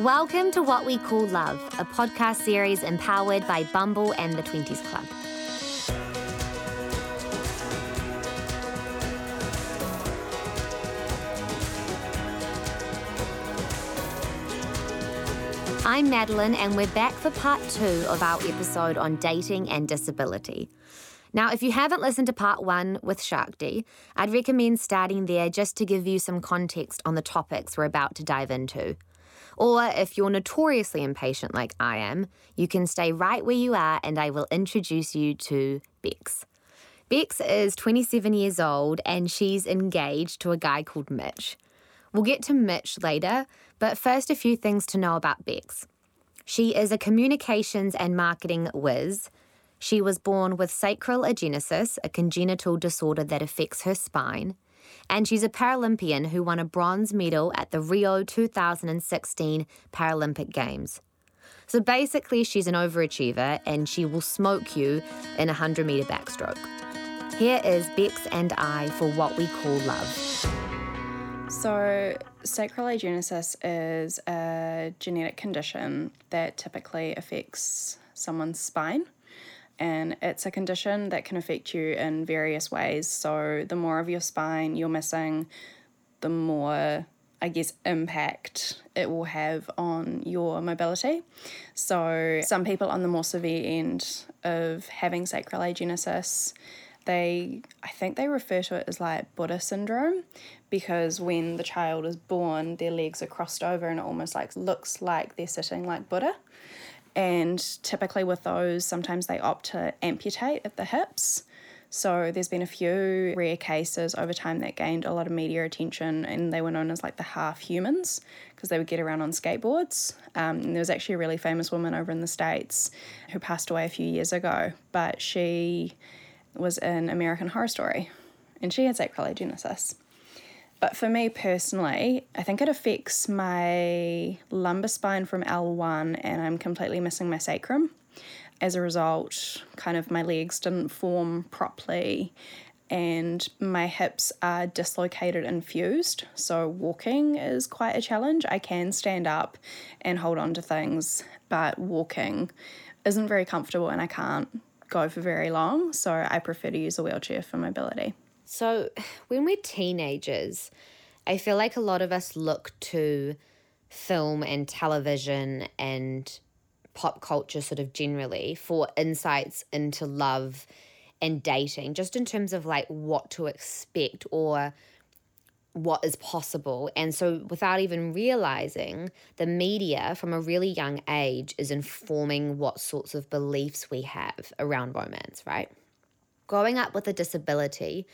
Welcome to What We Call Love, a podcast series empowered by Bumble and the 20s Club. I'm Madeline, and we're back for part two of our episode on dating and disability. Now, if you haven't listened to part one with Shakti, I'd recommend starting there just to give you some context on the topics we're about to dive into. Or if you're notoriously impatient like I am, you can stay right where you are and I will introduce you to Bex. Bex is 27 years old and she's engaged to a guy called Mitch. We'll get to Mitch later, but first, a few things to know about Bex. She is a communications and marketing whiz. She was born with sacral agenesis, a congenital disorder that affects her spine and she's a Paralympian who won a bronze medal at the Rio 2016 Paralympic Games. So basically, she's an overachiever and she will smoke you in a 100 metre backstroke. Here is Bex and I for what we call love. So, sacral agenesis is a genetic condition that typically affects someone's spine and it's a condition that can affect you in various ways. So, the more of your spine you're missing, the more, I guess, impact it will have on your mobility. So, some people on the more severe end of having sacral agenesis, they, I think they refer to it as like Buddha syndrome because when the child is born, their legs are crossed over and it almost like looks like they're sitting like Buddha. And typically, with those, sometimes they opt to amputate at the hips. So, there's been a few rare cases over time that gained a lot of media attention, and they were known as like the half humans because they would get around on skateboards. Um, there was actually a really famous woman over in the States who passed away a few years ago, but she was in American Horror Story and she had sacral. But for me personally, I think it affects my lumbar spine from L1 and I'm completely missing my sacrum. As a result, kind of my legs didn't form properly and my hips are dislocated and fused. So walking is quite a challenge. I can stand up and hold on to things, but walking isn't very comfortable and I can't go for very long. So I prefer to use a wheelchair for mobility. So, when we're teenagers, I feel like a lot of us look to film and television and pop culture, sort of generally, for insights into love and dating, just in terms of like what to expect or what is possible. And so, without even realizing, the media from a really young age is informing what sorts of beliefs we have around romance, right? Growing up with a disability,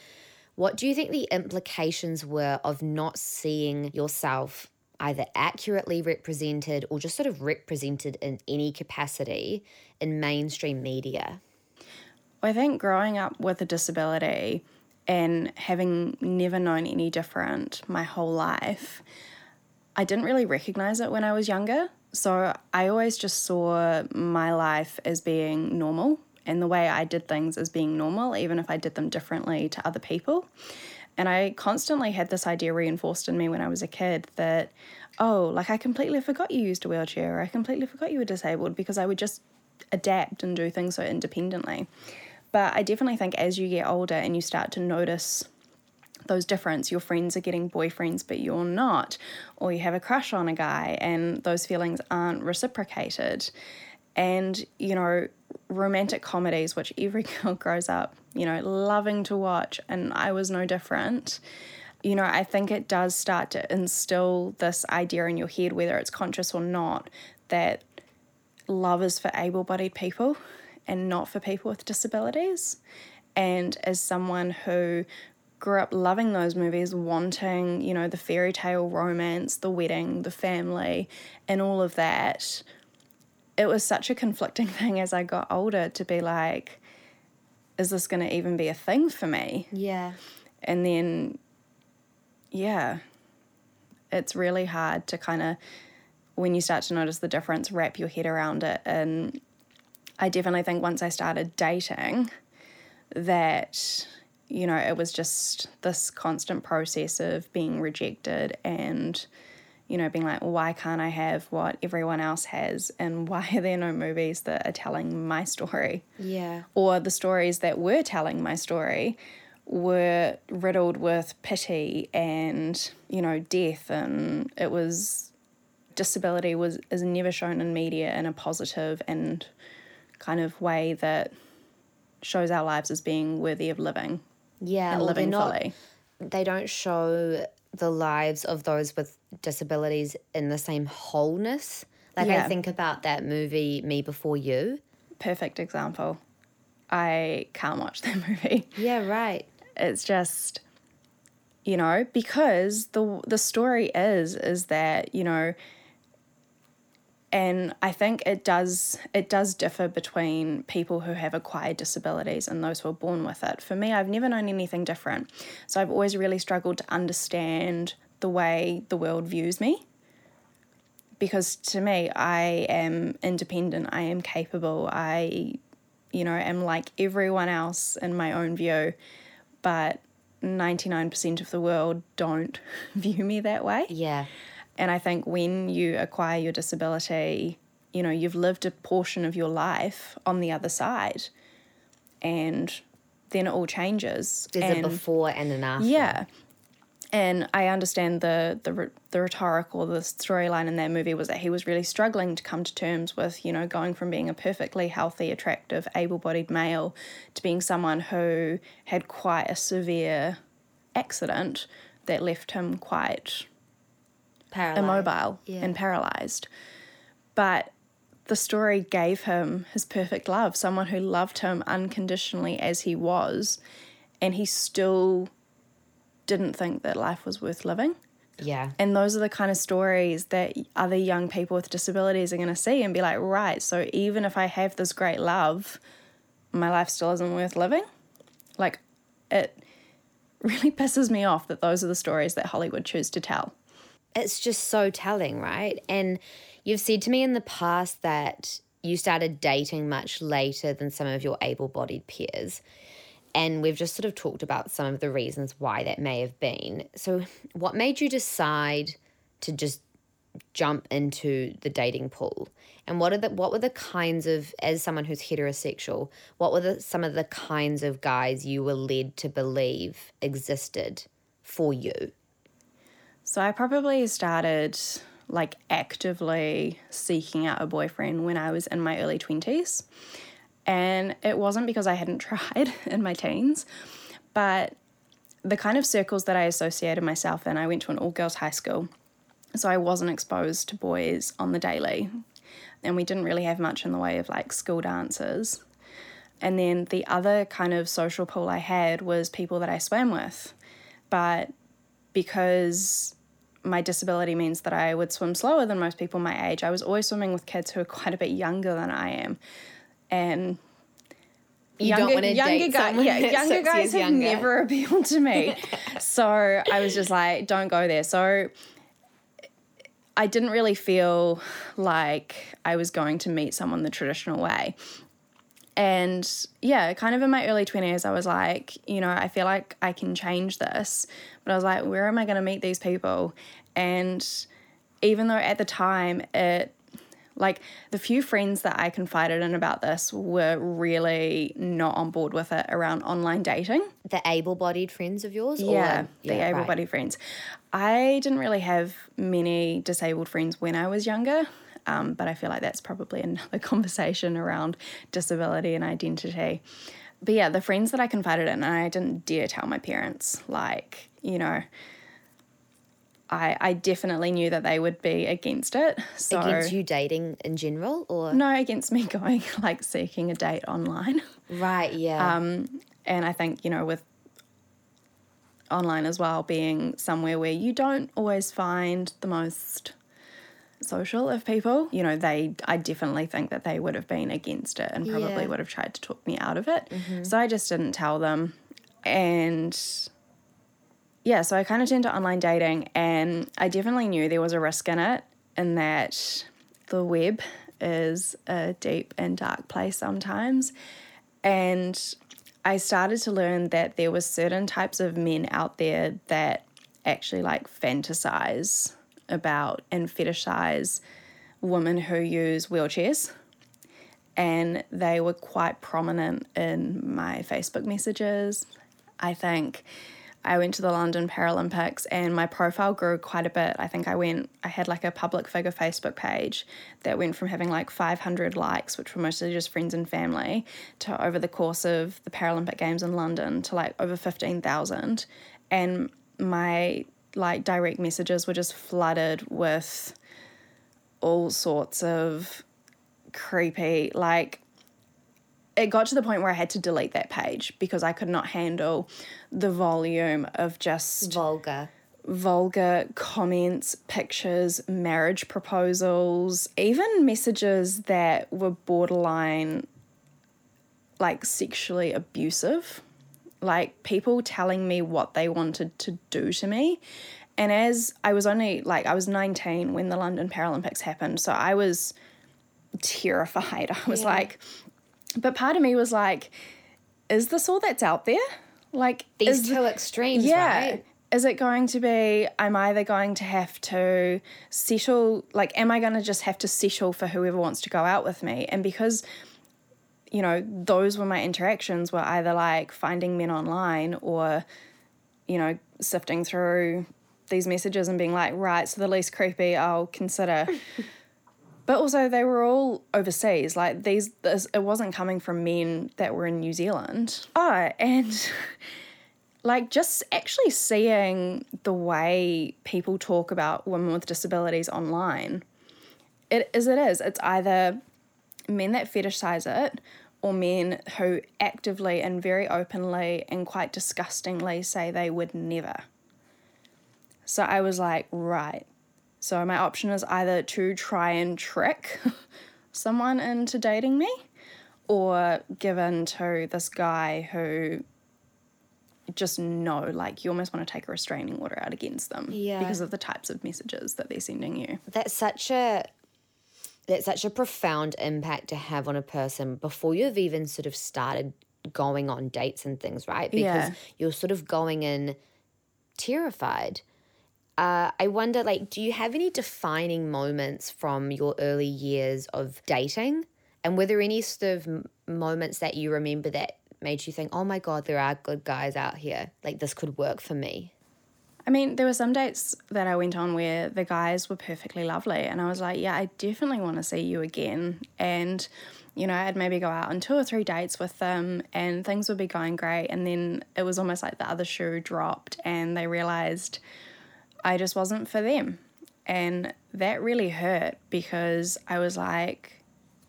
what do you think the implications were of not seeing yourself either accurately represented or just sort of represented in any capacity in mainstream media? I think growing up with a disability and having never known any different my whole life, I didn't really recognize it when I was younger. So I always just saw my life as being normal and the way I did things as being normal, even if I did them differently to other people. And I constantly had this idea reinforced in me when I was a kid that, oh, like I completely forgot you used a wheelchair, or I completely forgot you were disabled because I would just adapt and do things so independently. But I definitely think as you get older and you start to notice those difference, your friends are getting boyfriends but you're not, or you have a crush on a guy and those feelings aren't reciprocated. And, you know, romantic comedies, which every girl grows up, you know, loving to watch, and I was no different. You know, I think it does start to instill this idea in your head, whether it's conscious or not, that love is for able bodied people and not for people with disabilities. And as someone who grew up loving those movies, wanting, you know, the fairy tale romance, the wedding, the family, and all of that, it was such a conflicting thing as I got older to be like, is this going to even be a thing for me? Yeah. And then, yeah, it's really hard to kind of, when you start to notice the difference, wrap your head around it. And I definitely think once I started dating, that you know, it was just this constant process of being rejected and, you know, being like, well, why can't I have what everyone else has? And why are there no movies that are telling my story? Yeah. Or the stories that were telling my story were riddled with pity and, you know, death. And it was, disability was is never shown in media in a positive and kind of way that shows our lives as being worthy of living Yeah. and living not- fully. They don't show the lives of those with disabilities in the same wholeness. Like I think about that movie, Me Before You. Perfect example. I can't watch that movie. Yeah, right. It's just you know, because the the story is is that, you know, and I think it does it does differ between people who have acquired disabilities and those who are born with it. For me, I've never known anything different. So I've always really struggled to understand the way the world views me. Because to me, I am independent, I am capable, I you know, am like everyone else in my own view, but 99% of the world don't view me that way. Yeah. And I think when you acquire your disability, you know, you've lived a portion of your life on the other side. And then it all changes. There's and, a before and an after. Yeah. And I understand the the the rhetoric or the storyline in that movie was that he was really struggling to come to terms with, you know, going from being a perfectly healthy, attractive, able-bodied male to being someone who had quite a severe accident that left him quite Paralyzed. immobile Yeah. and paralyzed. But the story gave him his perfect love, someone who loved him unconditionally as he was, and he still didn't think that life was worth living. Yeah. And those are the kind of stories that other young people with disabilities are going to see and be like, right, so even if I have this great love, my life still isn't worth living. Like, it really pisses me off that those are the stories that Hollywood choose to tell. It's just so telling, right? And you've said to me in the past that you started dating much later than some of your able bodied peers. And we've just sort of talked about some of the reasons why that may have been. So, what made you decide to just jump into the dating pool? And what are the what were the kinds of as someone who's heterosexual, what were the some of the kinds of guys you were led to believe existed for you? So I probably started like actively seeking out a boyfriend when I was in my early 20s. And it wasn't because I hadn't tried in my teens, but the kind of circles that I associated myself in, I went to an all girls high school. So I wasn't exposed to boys on the daily. And we didn't really have much in the way of like school dances. And then the other kind of social pool I had was people that I swam with. But because my disability means that I would swim slower than most people my age, I was always swimming with kids who are quite a bit younger than I am. And You don't wanna date guy- yeah, younger guys have younger. never appealed to me. so I was just like, don't go there. So I didn't really feel like I was going to meet someone the traditional way. And yeah, kind of in my early 20s, I was like, you know, I feel like I can change this. But I was like, where am I going to meet these people? And even though at the time it, like the few friends that I confided in about this were really not on board with it around online dating. The able bodied friends of yours? or- Yeah, the right. able bodied friends. I didn't really have many disabled friends when I was younger, um, but I feel like that's probably another conversation around disability and identity. But yeah, the friends that I confided in, I didn't dare tell my parents, like, you know, I, I definitely knew that they would be against it. So Against you dating in general? Or? no, against me going like seeking a date online. Right, yeah. Um, and I think, you know, with online as well being somewhere where you don't always find the most social of people, you know, they, I definitely think that they would have been against it and probably Yeah. would have tried to talk me out of it. Mm-hmm. So I just didn't tell them. And yeah, so I kind of turned to online dating and I definitely knew there was a risk in it, in that the web is a deep and dark place sometimes. And I started to learn that there were certain types of men out there that actually like fantasize about and fetishize women who use wheelchairs. And they were quite prominent in my Facebook messages. I think I went to the London Paralympics and my profile grew quite a bit. I think I went, I had like a public figure Facebook page that went from having like 500 likes, which were mostly just friends and family, to over the course of the Paralympic Games in London to like over 15,000. And my like direct messages were just flooded with all sorts of creepy, like, it got to the point where I had to delete that page because I could not handle the volume of just Vulgar. vulgar comments, pictures, marriage proposals, even messages that were borderline like sexually abusive. Like people telling me what they wanted to do to me. And as I was only like, I was 19 when the London Paralympics happened. So I was terrified. I was Yeah. like, but part of me was like, is this all that's out there? Like, These is two extremes, yeah. right? Is it going to be, I'm either going to have to settle, like, am I going to just have to settle for whoever wants to go out with me? And because, you know, those were my interactions were either like finding men online or, you know, sifting through these messages and being like, right, so the least creepy I'll consider. but also they were all overseas. Like these, this, it wasn't coming from men that were in New Zealand. Oh, and like just actually seeing the way people talk about women with disabilities online, it is it is. It's either men that fetishize it or men who actively and very openly and quite disgustingly say they would never. So I was like, right. So my option is either to try and trick someone into dating me or give in to this guy who just know like you almost want to take a restraining order out against them Yeah. because of the types of messages that they're sending you. That's such a that's such a profound impact to have on a person before you've even sort of started going on dates and things, right? Because Yeah. you're sort of going in terrified. Uh, I wonder, like, do you have any defining moments from your early years of dating? And were there any sort of m- moments that you remember that made you think, oh my God, there are good guys out here? Like, this could work for me? I mean, there were some dates that I went on where the guys were perfectly lovely, and I was like, yeah, I definitely want to see you again. And, you know, I'd maybe go out on two or three dates with them, and things would be going great. And then it was almost like the other shoe dropped, and they realized I just wasn't for them. And that really hurt because I was like,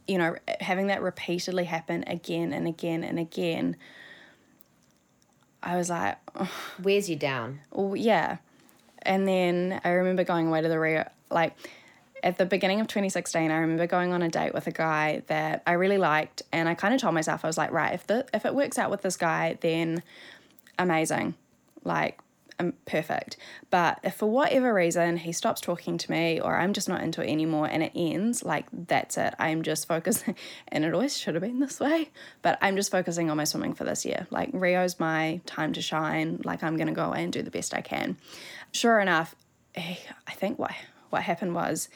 you know, having that repeatedly happen again and again and again, I was like, Wears you down. well, yeah. And then I remember going away to the Rio, like at the beginning of 2016, I remember going on a date with a guy that I really liked. And I kind of told myself, I was like, right, if, the, if it works out with this guy, then amazing. Like, um, perfect. But if for whatever reason he stops talking to me or I'm just not into it anymore and it ends, like that's it. I'm just focusing, and it always should have been this way, but I'm just focusing on my swimming for this year. Like Rio's my time to shine. Like I'm going to go away and do the best I can. Sure enough, I think what, what happened was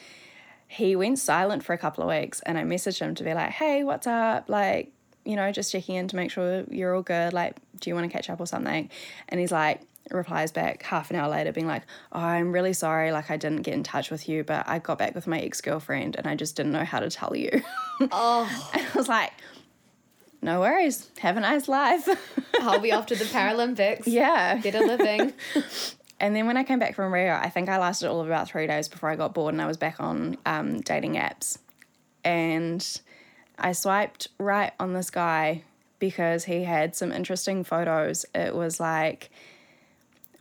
he went silent for a couple of weeks and I messaged him to be like, hey, what's up? Like, you know, just checking in to make sure you're all good. Like, do you want to catch up or something? And he's like, replies back half an hour later, being like, oh, I'm really sorry. Like, I didn't get in touch with you, but I got back with my ex girlfriend and I just didn't know how to tell you. Oh, and I was like, no worries. Have a nice life. I'll be off to the Paralympics. yeah. Get a living. And then when I came back from Rio, I think I lasted all of about three days before I got bored and I was back on um, dating apps. And I swiped right on this guy because he had some interesting photos. It was like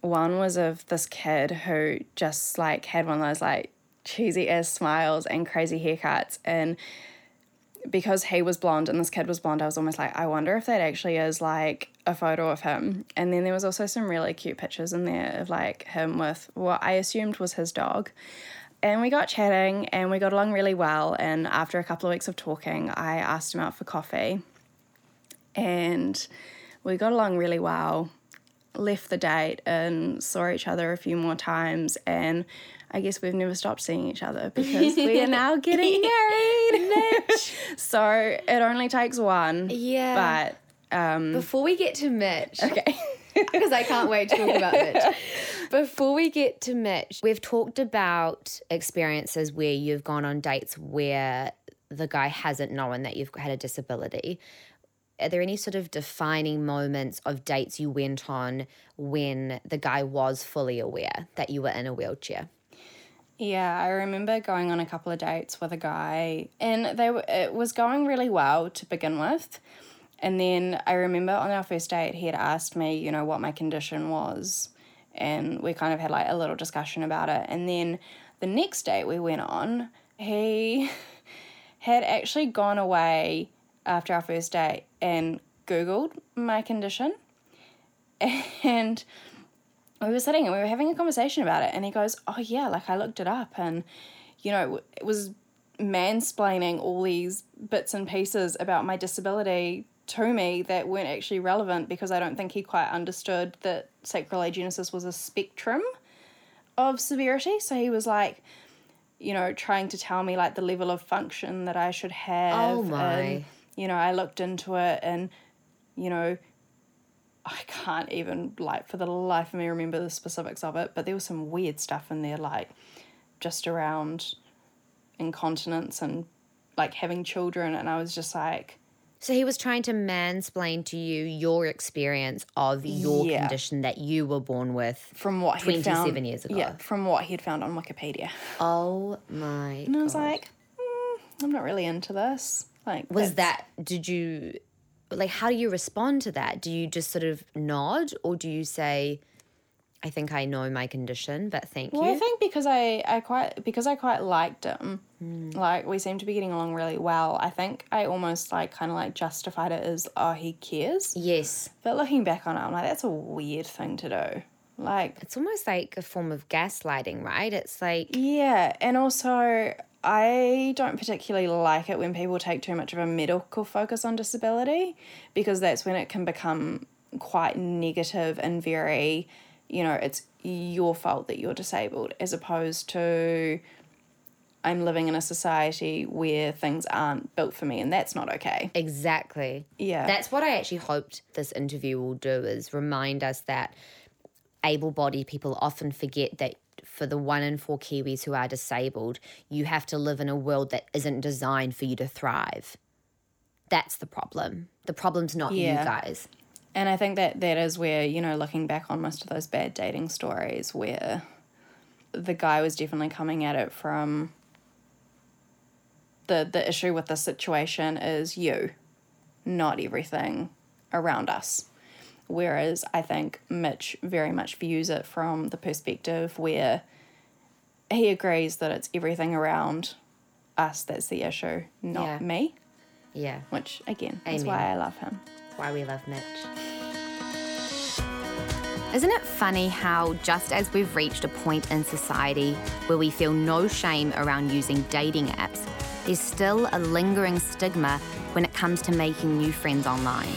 one was of this kid who just like had one of those like cheesy ass smiles and crazy haircuts and because he was blonde and this kid was blonde, I was almost like, I wonder if that actually is like a photo of him. And then there was also some really cute pictures in there of like him with what I assumed was his dog. And we got chatting and we got along really well. And after a couple of weeks of talking, I asked him out for coffee. And we got along really well, left the date and saw each other a few more times and I guess we've never stopped seeing each other because we are now getting married. Mitch. So it only takes one. Yeah. But um Before we get to Mitch, okay. because I can't wait to talk about Mitch. Before we get to Mitch, we've talked about experiences where you've gone on dates where the guy hasn't known that you've had a disability. Are there any sort of defining moments of dates you went on when the guy was fully aware that you were in a wheelchair? Yeah, I remember going on a couple of dates with a guy, and they were, it was going really well to begin with. And then I remember on our first date, he had asked me, you know, what my condition was, and we kind of had like a little discussion about it. And then the next date we went on, he had actually gone away after our first date and Googled my condition. And we were sitting and we were having a conversation about it and he goes oh yeah like i looked it up and you know it was mansplaining all these bits and pieces about my disability to me that weren't actually relevant because i don't think he quite understood that sacral agenesis was a spectrum of severity so he was like you know trying to tell me like the level of function that i should have Oh, my. and you know i looked into it and you know I can't even like for the life of me remember the specifics of it, but there was some weird stuff in there, like just around incontinence and like having children, and I was just like, So he was trying to mansplain to you your experience of your Yeah. condition that you were born with. from what he 27 found, years ago. yeah, from what he'd found on Wikipedia, Oh my and I was like, mm, I'm not really into this. Like, Was that, did you, like, how do you respond to that? Do you just sort of nod or do you say, I think I know my condition, but thank you. Well, I think because I, I quite because I quite liked him, Hmm. like we seem to be getting along really well. I think I almost like kind of like justified it as oh he cares. yes. But looking back on it, I'm like that's a weird thing to do. Like It's almost like a form of gaslighting, right? It's like, yeah, and also I don't particularly like it when people take too much of a medical focus on disability because that's when it can become quite negative and very, you know, it's your fault that you're disabled as opposed to I'm living in a society where things aren't built for me and that's not okay. exactly. Yeah. That's what I actually hoped this interview will do is remind us that able bodied people often forget that for the one in four Kiwis who are disabled, you have to live in a world that isn't designed for you to thrive. That's the problem. The problem's not Yeah. you guys. And I think that that is where, you know, looking back on most of those bad dating stories where the guy was definitely coming at it from the the issue with the situation is you, not everything around us. Whereas I think Mitch very much views it from the perspective where he agrees that it's everything around us that's the issue, not Yeah. me. Yeah. Which again is why I love him. why we love Mitch. Isn't it funny how, just as we've reached a point in society where we feel no shame around using dating apps, there's still a lingering stigma when it comes to making new friends online?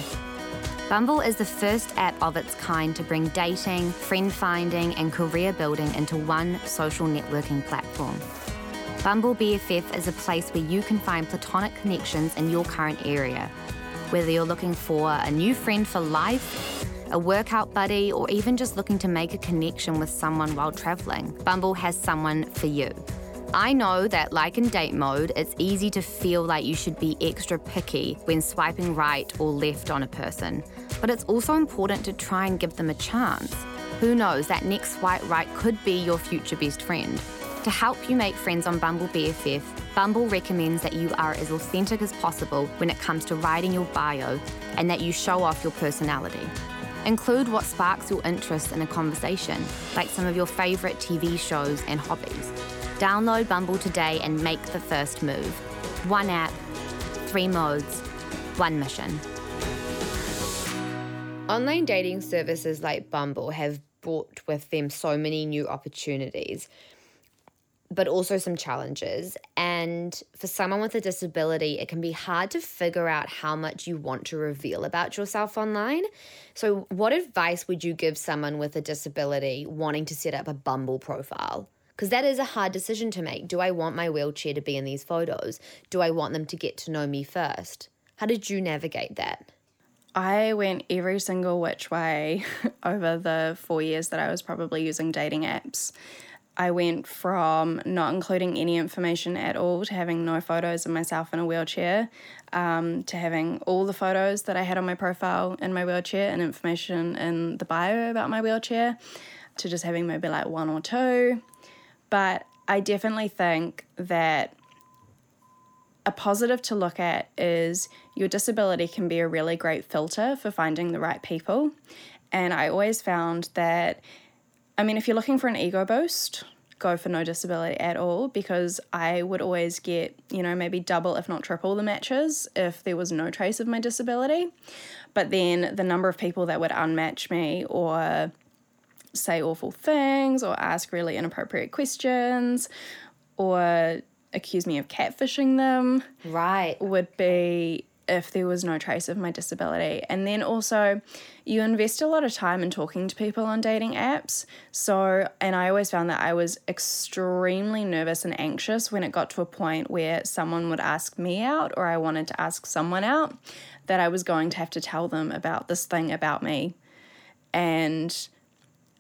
Bumble is the first app of its kind to bring dating, friend finding, and career building into one social networking platform. Bumble BFF is a place where you can find platonic connections in your current area. Whether you're looking for a new friend for life, a workout buddy, or even just looking to make a connection with someone while traveling, Bumble has someone for you. I know that, like in date mode, it's easy to feel like you should be extra picky when swiping right or left on a person, but it's also important to try and give them a chance. Who knows, that next swipe right could be your future best friend. To help you make friends on Bumble BFF, Bumble recommends that you are as authentic as possible when it comes to writing your bio and that you show off your personality. Include what sparks your interest in a conversation, like some of your favourite TV shows and hobbies. Download Bumble today and make the first move. One app, three modes, one mission. Online dating services like Bumble have brought with them so many new opportunities. but also some challenges. And for someone with a disability, it can be hard to figure out how much you want to reveal about yourself online. So, what advice would you give someone with a disability wanting to set up a Bumble profile? Because that is a hard decision to make. Do I want my wheelchair to be in these photos? Do I want them to get to know me first? How did you navigate that? I went every single which way over the four years that I was probably using dating apps. I went from not including any information at all to having no photos of myself in a wheelchair um, to having all the photos that I had on my profile in my wheelchair and information in the bio about my wheelchair to just having maybe like one or two. But I definitely think that a positive to look at is your disability can be a really great filter for finding the right people. And I always found that, I mean, if you're looking for an ego boost, go for no disability at all because I would always get, you know, maybe double, if not triple, the matches if there was no trace of my disability. But then the number of people that would unmatch me or say awful things or ask really inappropriate questions or accuse me of catfishing them. Right. Would be if there was no trace of my disability. And then also, you invest a lot of time in talking to people on dating apps. So, and I always found that I was extremely nervous and anxious when it got to a point where someone would ask me out or I wanted to ask someone out, that I was going to have to tell them about this thing about me. And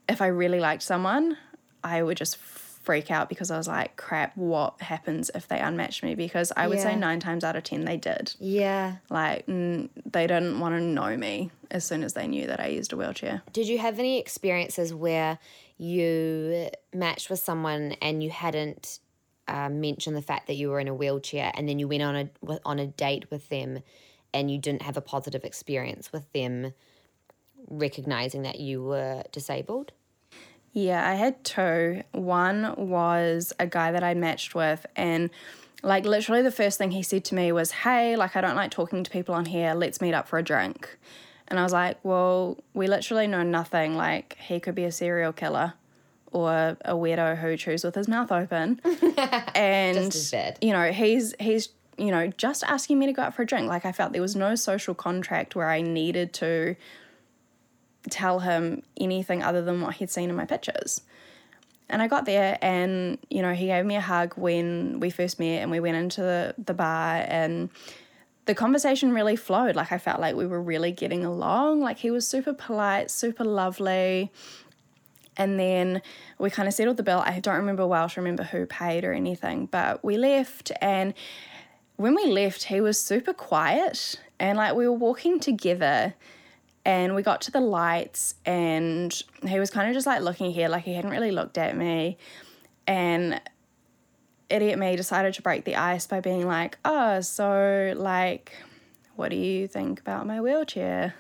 if I really liked someone, I would just freak out because I was like, crap, what happens if they unmatch me? Because I would say nine times out of 10 they did. Yeah. Like, mm, they didn't want to know me as soon as they knew that I used a wheelchair. Did you have any experiences where you matched with someone and you hadn't uh, mentioned the fact that you were in a wheelchair, and then you went on a on a date with them, and you didn't have a positive experience with them, recognizing that you were disabled? Yeah, I had two. One was a guy that I matched with, and like literally the first thing he said to me was, Hey, like I don't like talking to people on here, let's meet up for a drink. And I was like, Well, we literally know nothing. Like, he could be a serial killer or a weirdo who chews with his mouth open. and Just as bad. you know, he's he's you know, just asking me to go out for a drink. Like I felt there was no social contract where I needed to tell him anything other than what he'd seen in my pictures. And I got there and, you know, he gave me a hug when we first met and we went into the, the bar and the conversation really flowed. Like I felt like we were really getting along. Like he was super polite, super lovely. And then we kind of settled the bill. I don't remember well to remember who paid or anything, but we left and when we left, he was super quiet and like we were walking together and we got to the lights and he was kind of just like looking here like he hadn't really looked at me. And idiot me decided to break the ice by being like oh so like what do you think about my wheelchair?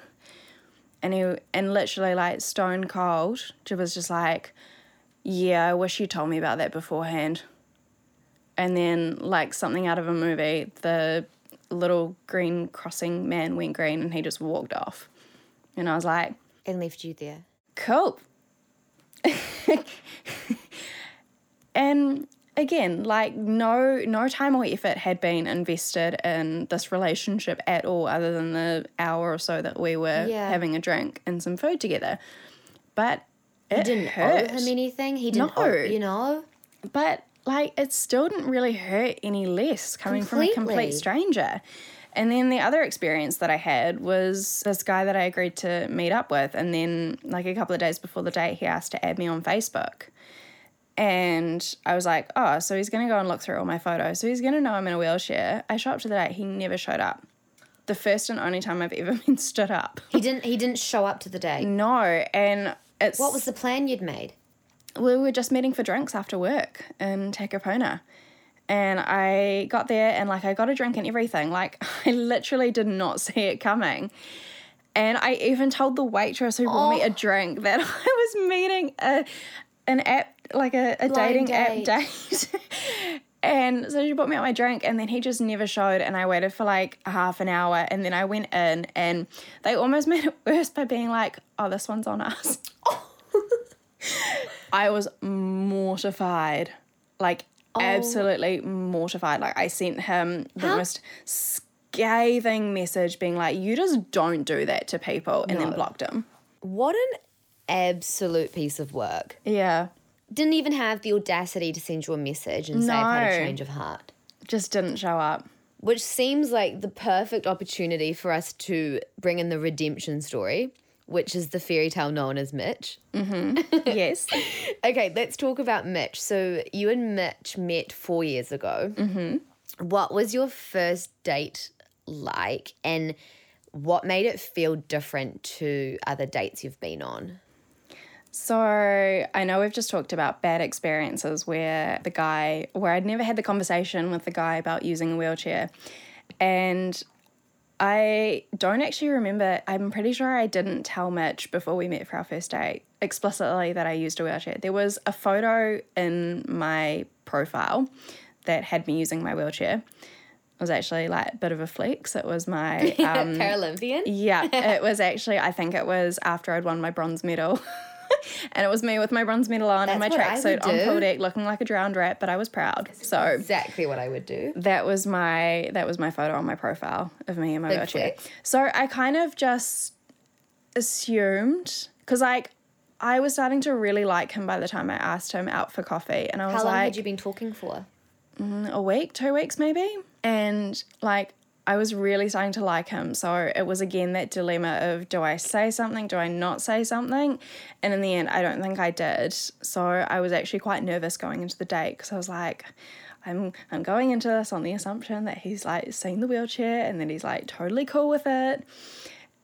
And he and literally like stone cold was just like yeah i wish you told me about that beforehand. And then like something out of a movie the little green crossing man went green and he just walked off and i was like And left you there. cool and again like no no time or effort had been invested in this relationship at all other than the hour or so that we were Yeah. having a drink and some food together but it Didn't hurt. owe him anything. He didn't No. owe, you know? but like it still didn't really hurt any less coming from a complete stranger. And then the other experience that I had was this guy that I agreed to meet up with, and then like a couple of days before the date, he asked to add me on Facebook. And I was like, oh, so he's gonna go and look through all my photos. So he's gonna know I'm in a wheelchair. I show up to the date, he never showed up. The first and only time I've ever been stood up. He didn't he didn't show up to the date. No, and it's What was the plan you'd made? we were just meeting for drinks after work in Takapuna. And I got there and like I got a drink and everything. Like I literally did not see it coming. And I even told the waitress who brought me a oh. drink that I was meeting a an app like a, a dating date. app date. and so she brought me out my drink and then he just never showed and I waited for like a half an hour and then I went in and they almost made it worse by being like, Oh, this one's on us. I was mortified, like Oh. absolutely mortified. Like I sent him the most scathing message being like, You just don't do that to people and then blocked him. What an absolute piece of work. Yeah. Didn't even have the audacity to send you a message and say I've had a change of heart. Just didn't show up. Which seems like the perfect opportunity for us to bring in the redemption story, which is the fairy tale known as Mitch. yes. Okay, let's talk about Mitch. So you and Mitch met four years ago. Mm-hmm. What was your first date like, and what made it feel different to other dates you've been on? So I know we've just talked about bad experiences where the guy, where I'd never had the conversation with the guy about using a wheelchair. And I don't actually remember, I'm pretty sure I didn't tell Mitch before we met for our first date explicitly that I used a wheelchair. There was a photo in my profile that had me using my wheelchair. It was actually like a bit of a flex. It was my um, Paralympian? yeah, it was actually, I think it was after I'd won my bronze medal. and it was me with my bronze medal on and my That's tracksuit on pool deck looking like a drowned rat, but I was proud. So Exactly what I would do. that was my that was my photo on my profile of me in my Big wheelchair. flex. So I kind of just assumed because like I was starting to really like him by the time I asked him out for coffee, and I was like, How long like, had you been talking for? Mm, a week, two weeks maybe. And like I was really starting to like him. So it was again that dilemma of do I say something, do I not say something? And in the end, I don't think I did. So I was actually quite nervous going into the date because I was like, I'm I'm going into this on the assumption that he's like seen the wheelchair and that he's like totally cool with it.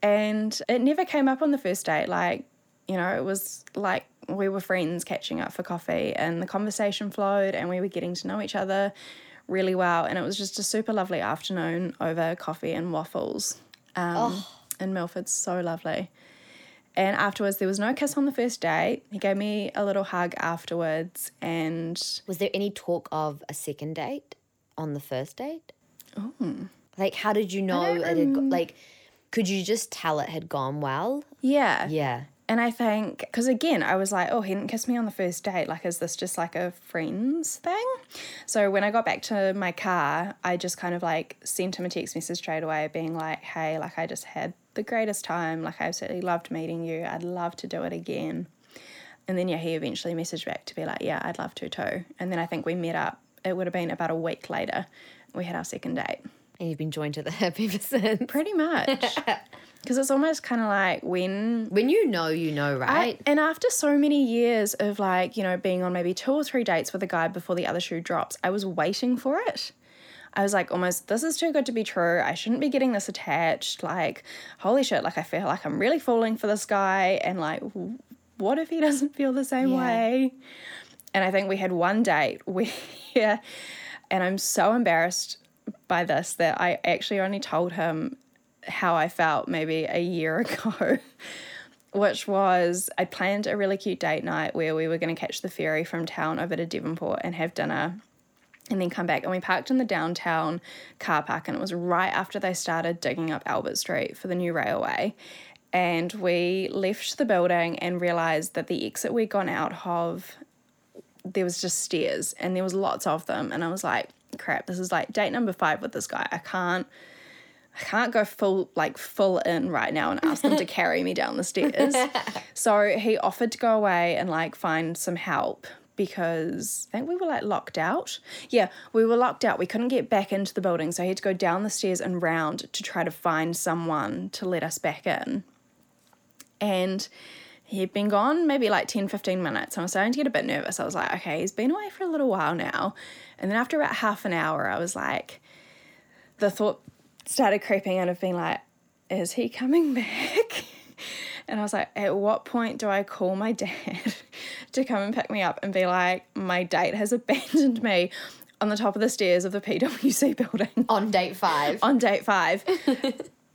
And it never came up on the first date. Like, you know, it was like we were friends catching up for coffee and the conversation flowed and we were getting to know each other really well. And it was just a super lovely afternoon over coffee and waffles. Um, In Milford, so lovely. And afterwards, there was no kiss on the first date. He gave me a little hug afterwards, and Was there any talk of a second date on the first date? Oh. Like, how did you know it had, like, could you just tell it had gone well? yeah, Yeah. And I think, because again, I was like, oh, he didn't kiss me on the first date. Like, is this just like a friends thing? So when I got back to my car, I just kind of like sent him a text message straight away being like, hey, like, I just had the greatest time. Like, I absolutely loved meeting you. I'd love to do it again. And then, yeah, he eventually messaged back to be like, yeah, I'd love to too. And then I think we met up, it would have been about a week later. We had our second date. And you've been joined to the hip ever since. Pretty much. Because it's almost kind of like when When you know, you know, right? I- and after so many years of like, you know, being on maybe two or three dates with a guy before the other shoe drops, I was waiting for it. I was like, almost, this is too good to be true. I shouldn't be getting this attached. Like, holy shit, like, I feel like I'm really falling for this guy. And like, what if he doesn't feel the same Yeah. way? And I think we had one date where, and I'm so embarrassed by this that I actually only told him how I felt maybe a year ago, which was I planned a really cute date night where we were going to catch the ferry from town over to Devonport and have dinner and then come back. And we parked in the downtown car park, and it was right after they started digging up Albert Street for the new railway. And we left the building and realized that the exit we'd gone out of there was just stairs and there was lots of them and I was like crap this is like date number 5 with this guy I can't I can't go full like full in right now and ask them to carry me down the stairs so he offered to go away and like find some help because I think we were like locked out. Yeah, we were locked out. We couldn't get back into the building, so he had to go down the stairs and round to try to find someone to let us back in. And he'd been gone maybe like 10, 15 minutes. And I was starting to get a bit nervous. I was like, okay, he's been away for a little while now. And then after about half an hour, I was like, the thought started creeping in of being like, is he coming back? And I was like, at what point do I call my dad to come and pick me up and be like, my date has abandoned me on the top of the stairs of the PWC building On date five. on date five?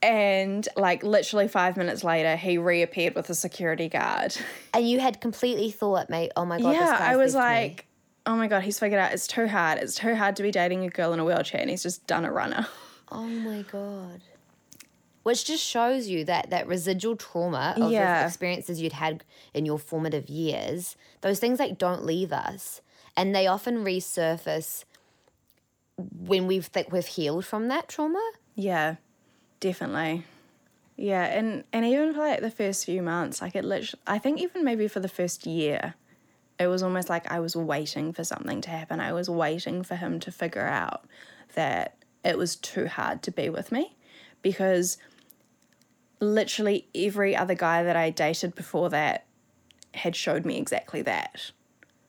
and like literally five minutes later, he reappeared with a security guard. And you had completely thought, mate, oh my God, this yeah, guy's I was left me. like, oh my God, he's figured out it's too hard. It's too hard to be dating a girl in a wheelchair and he's just done a runner. Oh my God. Which just shows you that that residual trauma of Yeah. the experiences you'd had in your formative years, those things like don't leave us. and they often resurface when we think we've healed from that trauma. Yeah, definitely. Yeah, and and even for like the first few months, like it literally, I think even maybe for the first year, it was almost like I was waiting for something to happen. I was waiting for him to figure out that it was too hard to be with me because literally every other guy that I dated before that had showed me exactly that.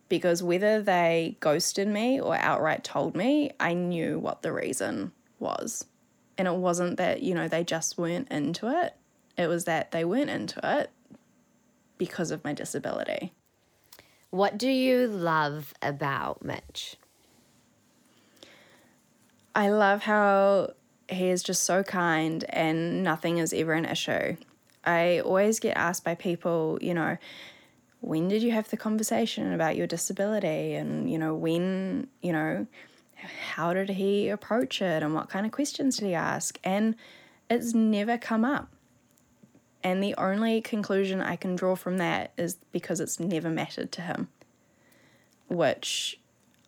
Because whether they ghosted me or outright told me, I knew what the reason was. And it wasn't that, you know, they just weren't into it, it was that they weren't into it because of my disability. What do you love about Mitch? I love how he is just so kind and nothing is ever an issue. I always get asked by people, you know, when did you have the conversation about your disability? And, you know, when, you know, how did he approach it and what kind of questions did he ask? And it's never come up. And the only conclusion I can draw from that is because it's never mattered to him, which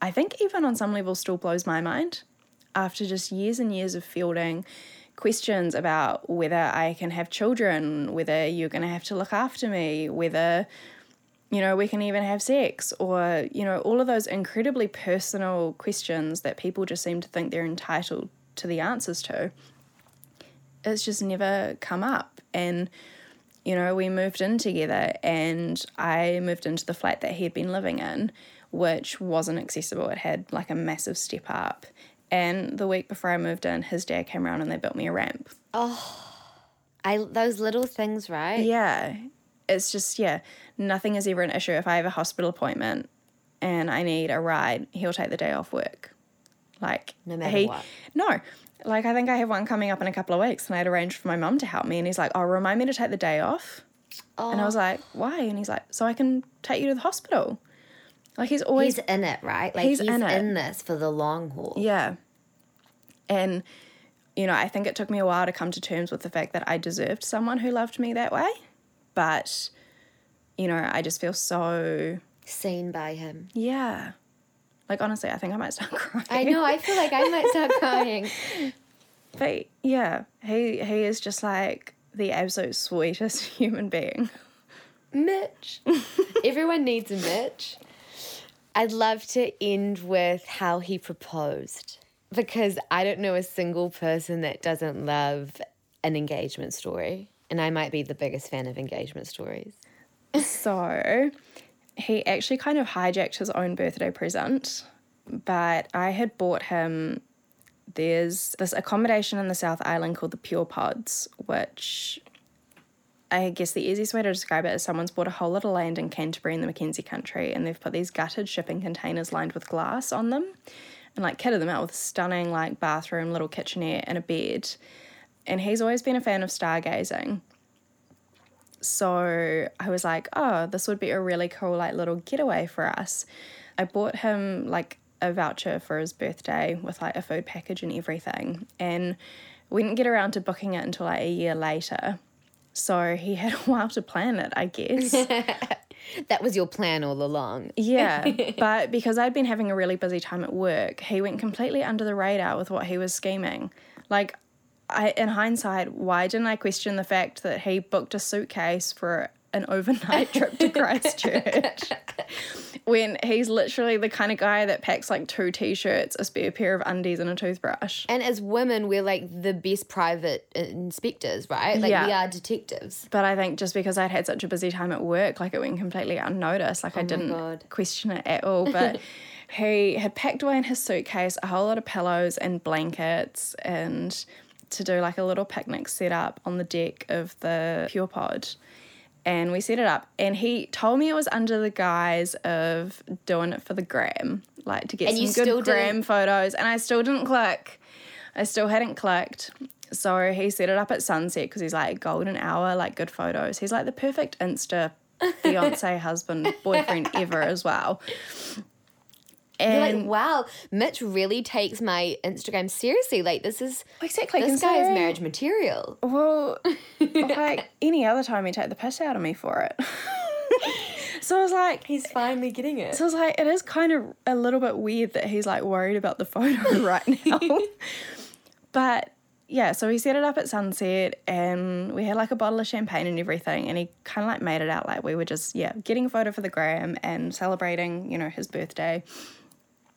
I think even on some level still blows my mind after just years and years of fielding questions about whether I can have children, whether you're going to have to look after me, whether you know, we can even have sex, or, you know, all of those incredibly personal questions that people just seem to think they're entitled to the answers to. It's just never come up. And, you know, we moved in together, and I moved into the flat that he had been living in, which wasn't accessible. It had like a massive step up. And the week before I moved in, his dad came around and they built me a ramp. Oh, I those little things, right? Yeah. It's just, yeah, nothing is ever an issue. If I have a hospital appointment and I need a ride, he'll take the day off work. Like, no matter he, what. No. Like, I think I have one coming up in a couple of weeks and I'd arranged for my mum to help me. And he's like, oh, remind me to take the day off. Oh. And I oh. was like, why? And he's like, so I can take you to the hospital. Like, he's always. He's in it, right? Like, he's, he's in, in this for the long haul. Yeah. And, you know, I think it took me a while to come to terms with the fact that I deserved someone who loved me that way. But, you know, I just feel so seen by him. Yeah. Like honestly, I think I might start crying. I know, I feel like I might start crying. But yeah, he he is just like the absolute sweetest human being. Mitch. Everyone needs a Mitch. I'd love to end with how he proposed because I don't know a single person that doesn't love an engagement story. And I might be the biggest fan of engagement stories. so he actually kind of hijacked his own birthday present, but I had bought him. There's this accommodation in the South Island called the Pure Pods, which I guess the easiest way to describe it is someone's bought a whole lot of land in Canterbury in the Mackenzie country and they've put these gutted shipping containers lined with glass on them and like kitted them out with stunning like bathroom, little kitchenette, and a bed and he's always been a fan of stargazing. So I was like, oh, this would be a really cool, like, little getaway for us. I bought him, like, a voucher for his birthday with, like, a food package and everything. And we didn't get around to booking it until, like, a year later. So he had a while to plan it, I guess. that was your plan all along. yeah. But because I'd been having a really busy time at work, he went completely under the radar with what he was scheming. Like, I, in hindsight, why didn't I question the fact that he booked a suitcase for an overnight trip to Christchurch when he's literally the kind of guy that packs like two t-shirts, a spare pair of undies, and a toothbrush. And as women, we're like the best private inspectors, right? Like yeah. we are detectives. But I think just because I'd had such a busy time at work, like it went completely unnoticed. Like oh I didn't God. question it at all. But he had packed away in his suitcase a whole lot of pillows and blankets and to do like a little picnic set up on the deck of the Pure Pod. And we set it up, and he told me it was under the guise of doing it for the gram, like to get and some good gram didn't... photos. And I still didn't click. I still hadn't clicked. So he set it up at sunset because he's like golden hour, like good photos. He's like the perfect Insta fiance, husband, boyfriend ever as well. And You're like, wow, Mitch really takes my Instagram seriously. Like, this is exactly this guy is marriage material. Well, like any other time, he'd take the piss out of me for it. So I was like, He's finally getting it. so I was like, it is kind of a little bit weird that he's like worried about the photo right now. but yeah, so we set it up at sunset and we had like a bottle of champagne and everything. And he kind of like made it out like we were just, yeah, getting a photo for the gram and celebrating, you know, his birthday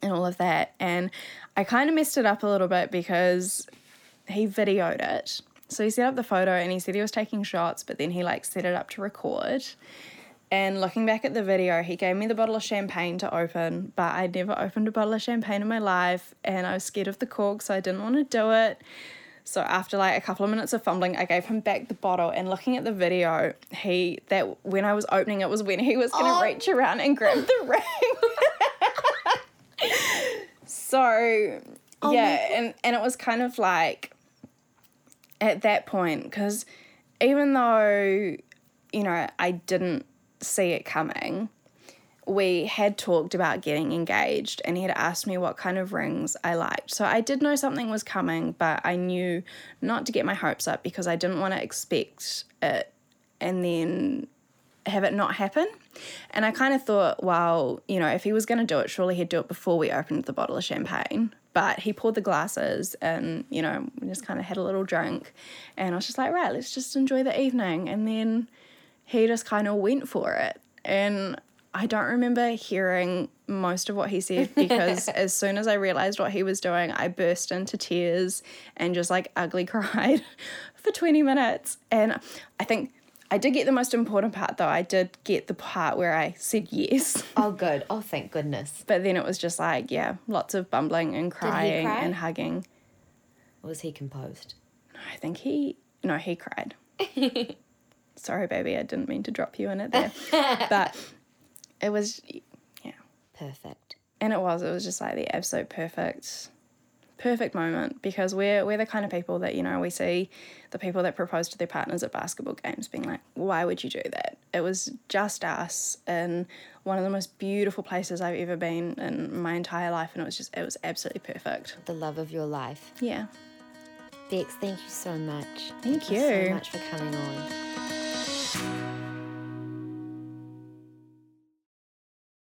and all of that. And I kind of messed it up a little bit because he videoed it. So he set up the photo and he said he was taking shots, but then he like set it up to record. And looking back at the video, he gave me the bottle of champagne to open, but I'd never opened a bottle of champagne in my life and I was scared of the cork, so I didn't want to do it. So after like a couple of minutes of fumbling, I gave him back the bottle and looking at the video, he that when I was opening it was when he was gonna Oh. reach around and grab the ring. So oh yeah, and and it was kind of like at that point because even though you know I didn't see it coming, we had talked about getting engaged and he had asked me what kind of rings I liked. So I did know something was coming, but I knew not to get my hopes up because I didn't want to expect it and then have it not happen. And I kind of thought, well, you know, if he was going to do it, surely he'd do it before we opened the bottle of champagne. But he poured the glasses and, you know, we just kind of had a little drink. And I was just like, right, let's just enjoy the evening. And then he just kind of went for it. And I don't remember hearing most of what he said because as soon as I realized what he was doing, I burst into tears and just like ugly cried for 20 minutes. And I think I did get the most important part though. I did get the part where I said yes. oh, good. Oh, thank goodness. But then it was just like, yeah, lots of bumbling and crying cry? and hugging. Was he composed? I think he, no, he cried. Sorry, baby, I didn't mean to drop you in it there. but it was, yeah. Perfect. And it was, it was just like the absolute perfect, perfect moment because we're, we're the kind of people that, you know, we see the people that propose to their partners at basketball games being like, why would you do that? It was just us in one of the most beautiful places I've ever been in my entire life. And it was just, it was absolutely perfect. The love of your life. Yeah. Bex, thank you so much. Thank so you. So much for coming on.